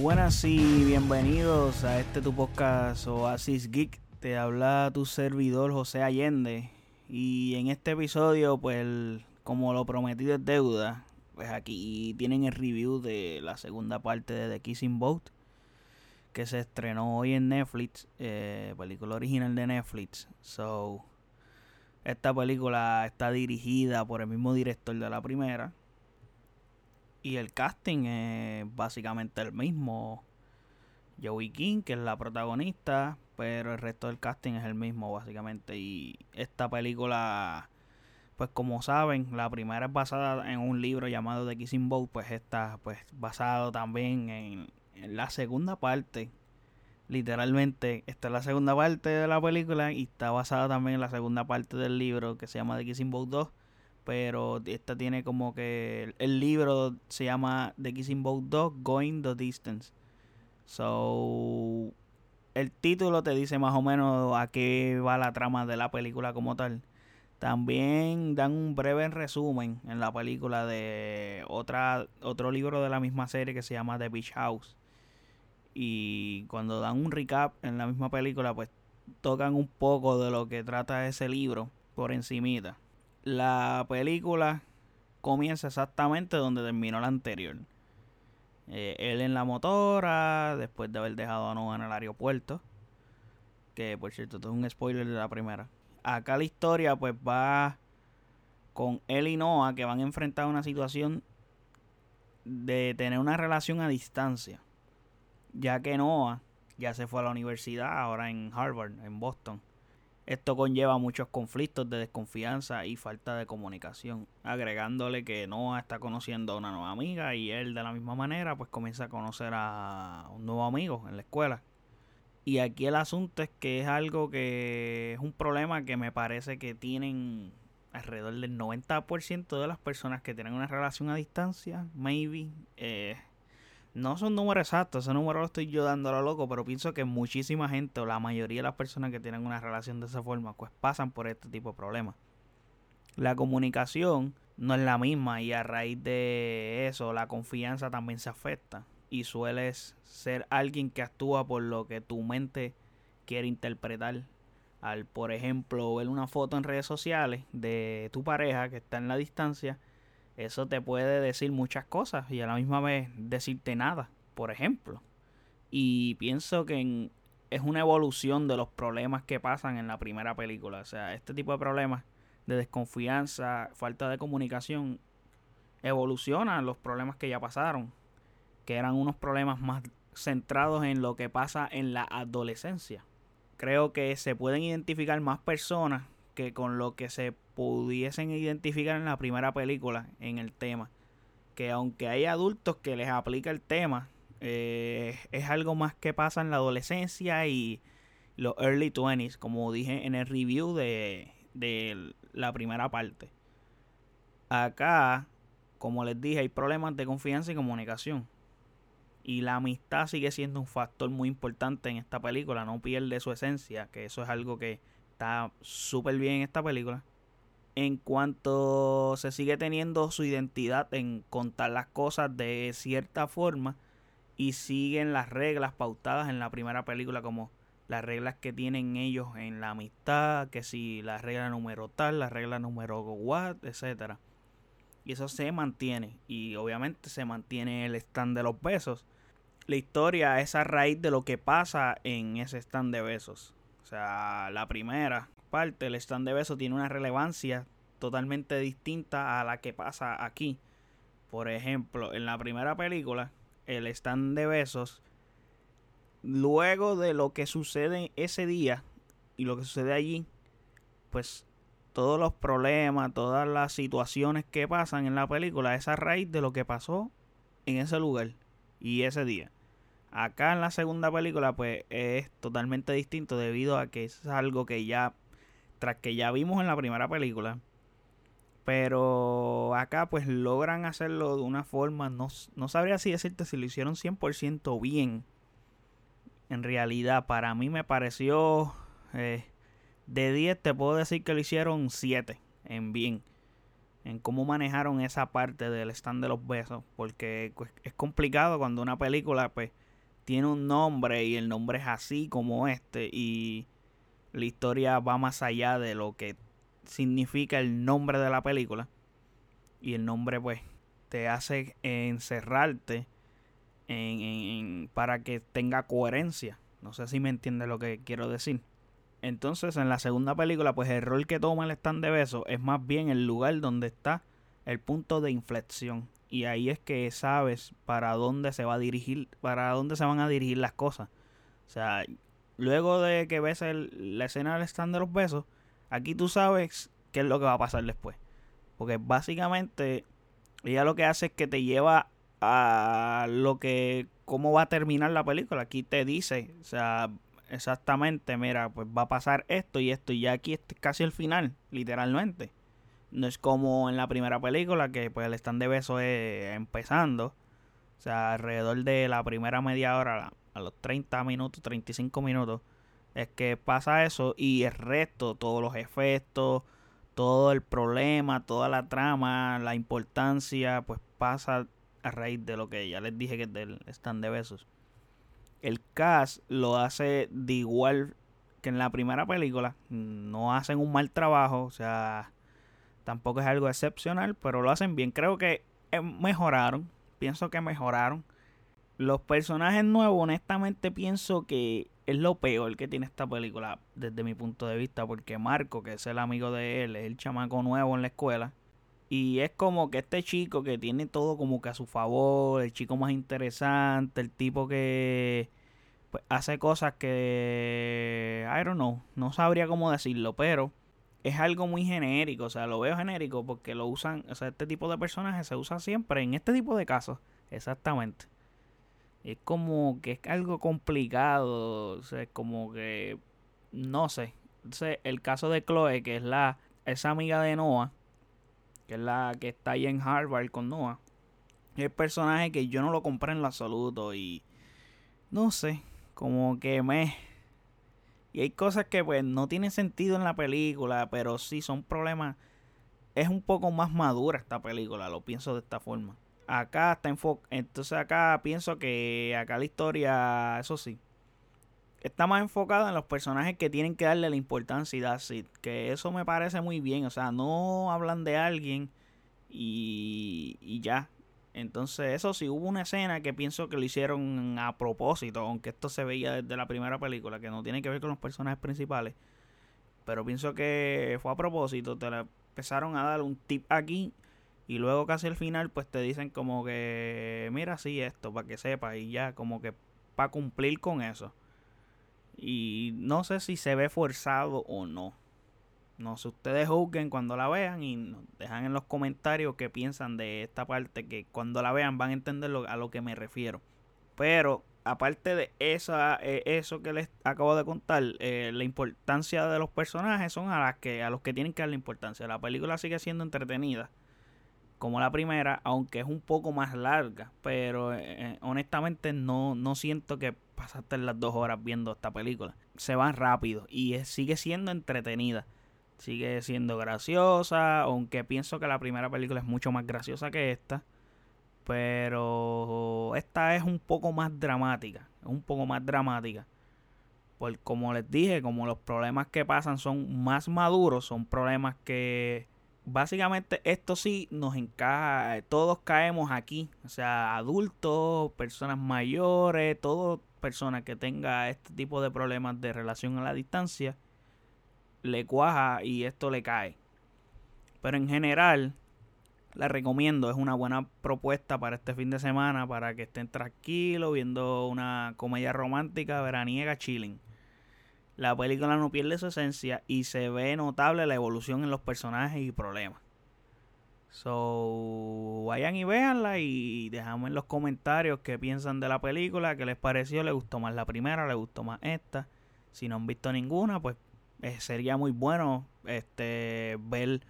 Buenas y bienvenidos a este tu podcast Oasis Geek. Te habla tu servidor José Allende. Y en este episodio, pues, como lo prometido es deuda, pues aquí tienen el review de la segunda parte de The Kissing Boat, que se estrenó hoy en Netflix, eh, película original de Netflix. So, esta película está dirigida por el mismo director de la primera. Y el casting es básicamente el mismo. Joey King, que es la protagonista, pero el resto del casting es el mismo básicamente. Y esta película, pues como saben, la primera es basada en un libro llamado The Kissing Boat, pues está pues basado también en, en la segunda parte. Literalmente, esta es la segunda parte de la película y está basada también en la segunda parte del libro que se llama The Kissing Boat 2 pero esta tiene como que el, libro se llama The Kissing Boat 2 Going the Distance. So el título te dice más o menos a qué va la trama de la película como tal. También dan un breve resumen en la película de otra otro libro de la misma serie que se llama The Beach House. Y cuando dan un recap en la misma película, pues tocan un poco de lo que trata ese libro por encimita la película comienza exactamente donde terminó la anterior. Eh, él en la motora, después de haber dejado a Noah en el aeropuerto. Que por cierto, esto es un spoiler de la primera. Acá la historia pues va con él y Noah que van a enfrentar una situación de tener una relación a distancia. Ya que Noah ya se fue a la universidad, ahora en Harvard, en Boston. Esto conlleva muchos conflictos de desconfianza y falta de comunicación, agregándole que Noah está conociendo a una nueva amiga y él de la misma manera pues comienza a conocer a un nuevo amigo en la escuela. Y aquí el asunto es que es algo que es un problema que me parece que tienen alrededor del 90% de las personas que tienen una relación a distancia, maybe, eh, no son números exactos, ese número lo estoy yo dando a lo loco, pero pienso que muchísima gente o la mayoría de las personas que tienen una relación de esa forma, pues pasan por este tipo de problemas. La comunicación no es la misma y a raíz de eso la confianza también se afecta y sueles ser alguien que actúa por lo que tu mente quiere interpretar. Al, por ejemplo, ver una foto en redes sociales de tu pareja que está en la distancia eso te puede decir muchas cosas y a la misma vez decirte nada, por ejemplo. Y pienso que es una evolución de los problemas que pasan en la primera película. O sea, este tipo de problemas de desconfianza, falta de comunicación, evolucionan los problemas que ya pasaron, que eran unos problemas más centrados en lo que pasa en la adolescencia. Creo que se pueden identificar más personas que con lo que se pudiesen identificar en la primera película en el tema. Que aunque hay adultos que les aplica el tema, eh, es algo más que pasa en la adolescencia y los early 20s, como dije en el review de, de la primera parte. Acá, como les dije, hay problemas de confianza y comunicación. Y la amistad sigue siendo un factor muy importante en esta película, no pierde su esencia, que eso es algo que está súper bien en esta película en cuanto se sigue teniendo su identidad en contar las cosas de cierta forma y siguen las reglas pautadas en la primera película como las reglas que tienen ellos en la amistad, que si la regla número tal, la regla número what, etcétera. Y eso se mantiene y obviamente se mantiene el stand de los besos. La historia es a raíz de lo que pasa en ese stand de besos. Sea, la primera parte, el stand de besos tiene una relevancia totalmente distinta a la que pasa aquí. Por ejemplo, en la primera película, el stand de besos, luego de lo que sucede ese día y lo que sucede allí, pues todos los problemas, todas las situaciones que pasan en la película es a raíz de lo que pasó en ese lugar y ese día. Acá en la segunda película pues es totalmente distinto debido a que es algo que ya tras que ya vimos en la primera película. Pero acá pues logran hacerlo de una forma, no, no sabría si decirte si lo hicieron 100% bien. En realidad para mí me pareció eh, de 10 te puedo decir que lo hicieron 7 en bien. En cómo manejaron esa parte del stand de los besos. Porque pues, es complicado cuando una película pues tiene un nombre y el nombre es así como este y la historia va más allá de lo que significa el nombre de la película y el nombre pues te hace encerrarte en, para que tenga coherencia. No sé si me entiende lo que quiero decir. Entonces en la segunda película pues el rol que toma el stand de beso es más bien el lugar donde está el punto de inflexión. Y ahí es que sabes para dónde se va a dirigir, para dónde se van a dirigir las cosas. O sea, luego de que ves la escena del stand de los besos, aquí tú sabes qué es lo que va a pasar después. Porque básicamente ella lo que hace es que te lleva a lo que cómo va a terminar la película. Aquí te dice, o sea, exactamente, mira, pues va a pasar esto y esto y ya aquí es casi el final, literalmente. No es como en la primera película que pues el stand de besos es empezando. O sea, alrededor de la primera media hora, a los 30 minutos, 35 minutos, es que pasa eso y el resto, todos los efectos, todo el problema, toda la trama, la importancia, pues pasa a raíz de lo que ya les dije que es del stand de besos. El cast lo hace de igual que en la primera película. No hacen un mal trabajo, o sea, tampoco es algo excepcional, pero lo hacen bien. Creo que eh, mejoraron, pienso que mejoraron. Los personajes nuevos, honestamente, pienso que es lo peor que tiene esta película desde mi punto de vista, porque Marco, que es el amigo de él, es el chamaco nuevo en la escuela. Y es como que este chico que tiene todo como que a su favor, el chico más interesante, el tipo que pues, hace cosas que, I don't know, no sabría cómo decirlo, pero es algo muy genérico, o sea, lo veo genérico porque lo usan, o sea, este tipo de personajes se usa siempre en este tipo de casos, exactamente. Es como que es algo complicado, o sea, es como que, no sé. Entonces, el caso de Chloe, que es la, esa amiga de Noah, que es la que está ahí en Harvard con Noah, es el personaje que yo no lo compré en lo absoluto y, no sé, como que me y hay cosas que pues no tienen sentido en la película, pero sí son problemas. Es un poco más madura esta película, lo pienso de esta forma. Acá está enfocado. Entonces acá pienso que acá la historia, eso sí, está más enfocada en los personajes que tienen que darle la importancia y así. Que eso me parece muy bien. O sea, no hablan de alguien y, y ya. Entonces, eso sí, hubo una escena que pienso que lo hicieron a propósito, aunque esto se veía desde la primera película, que no tiene que ver con los personajes principales. Pero pienso que fue a propósito, te empezaron a dar un tip aquí y luego casi al final pues te dicen como que, mira, sí, esto, para que sepas y ya, como que para cumplir con eso. Y no sé si se ve forzado o no. No sé, ustedes juzguen cuando la vean y nos dejan en los comentarios qué piensan de esta parte, que cuando la vean van a entender a lo que me refiero. Pero aparte de esa, eh, eso que les acabo de contar, eh, la importancia de los personajes son a, las que, a los que tienen que dar la importancia. La película sigue siendo entretenida, como la primera, aunque es un poco más larga. Pero eh, honestamente no, no siento que pasaste las dos horas viendo esta película. Se van rápido y sigue siendo entretenida sigue siendo graciosa, aunque pienso que la primera película es mucho más graciosa que esta. Pero esta es un poco más dramática, un poco más dramática. Pues como les dije, como los problemas que pasan son más maduros, son problemas que básicamente esto sí nos encaja, todos caemos aquí, o sea, adultos, personas mayores, todo persona que tenga este tipo de problemas de relación a la distancia le cuaja y esto le cae. Pero en general, la recomiendo. Es una buena propuesta para este fin de semana, para que estén tranquilos viendo una comedia romántica veraniega chilling. La película no pierde su esencia y se ve notable la evolución en los personajes y problemas. So, vayan y véanla y dejamos en los comentarios qué piensan de la película, qué les pareció, les gustó más la primera, les gustó más esta. Si no han visto ninguna, pues eh, sería muy bueno este ver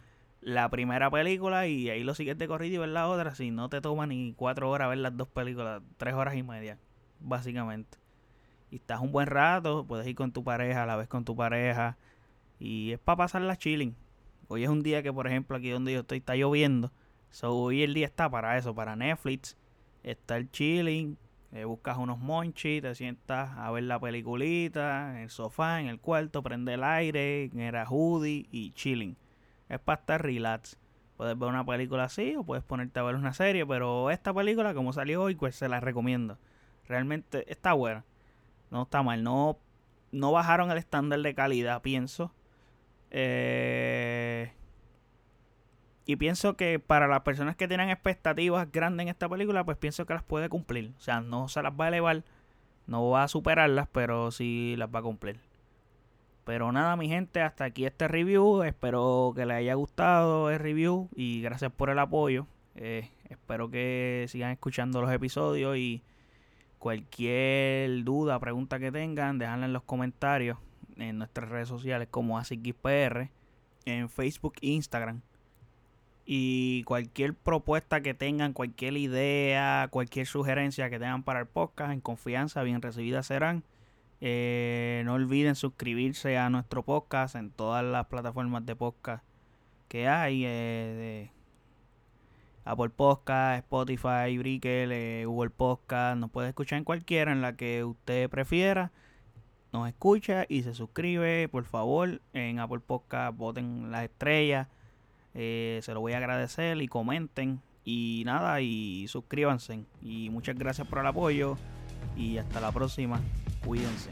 la primera película y ahí lo sigues de corrido y ver la otra. Si no te toma ni cuatro horas ver las dos películas, tres horas y media, básicamente. Y estás un buen rato, puedes ir con tu pareja, a la vez con tu pareja. Y es para pasar la chilling. Hoy es un día que, por ejemplo, aquí donde yo estoy está lloviendo. So, hoy el día está para eso, para Netflix. Estar chilling, Eh, buscas unos monchis, te sientas a ver la peliculita en el sofá, en el cuarto, prende el aire, era hoodie y chilling. Es para estar relax. Puedes ver una película así o puedes ponerte a ver una serie, pero esta película, como salió hoy, pues se la recomiendo. Realmente está buena. No está mal. No, no bajaron el estándar de calidad, pienso. Eh, y pienso que para las personas que tienen expectativas grandes en esta película, pues pienso que las puede cumplir. O sea, no se las va a elevar, no va a superarlas, pero sí las va a cumplir. Pero nada, mi gente, hasta aquí este review. Espero que les haya gustado el review y gracias por el apoyo. Eh, espero que sigan escuchando los episodios y cualquier duda, pregunta que tengan, déjanla en los comentarios en nuestras redes sociales como ASICXPR, en Facebook e Instagram. Y cualquier propuesta que tengan, cualquier idea, cualquier sugerencia que tengan para el podcast, en confianza, bien recibidas serán. Eh, no olviden suscribirse a nuestro podcast en todas las plataformas de podcast que hay. Eh, Apple Podcast, Spotify, Brickle, eh, Google Podcast. Nos puede escuchar en cualquiera, en la que usted prefiera. Nos escucha y se suscribe, por favor. En Apple Podcast voten las estrellas. Eh, se lo voy a agradecer y comenten. Y nada, y suscríbanse. Y muchas gracias por el apoyo. Y hasta la próxima. Cuídense.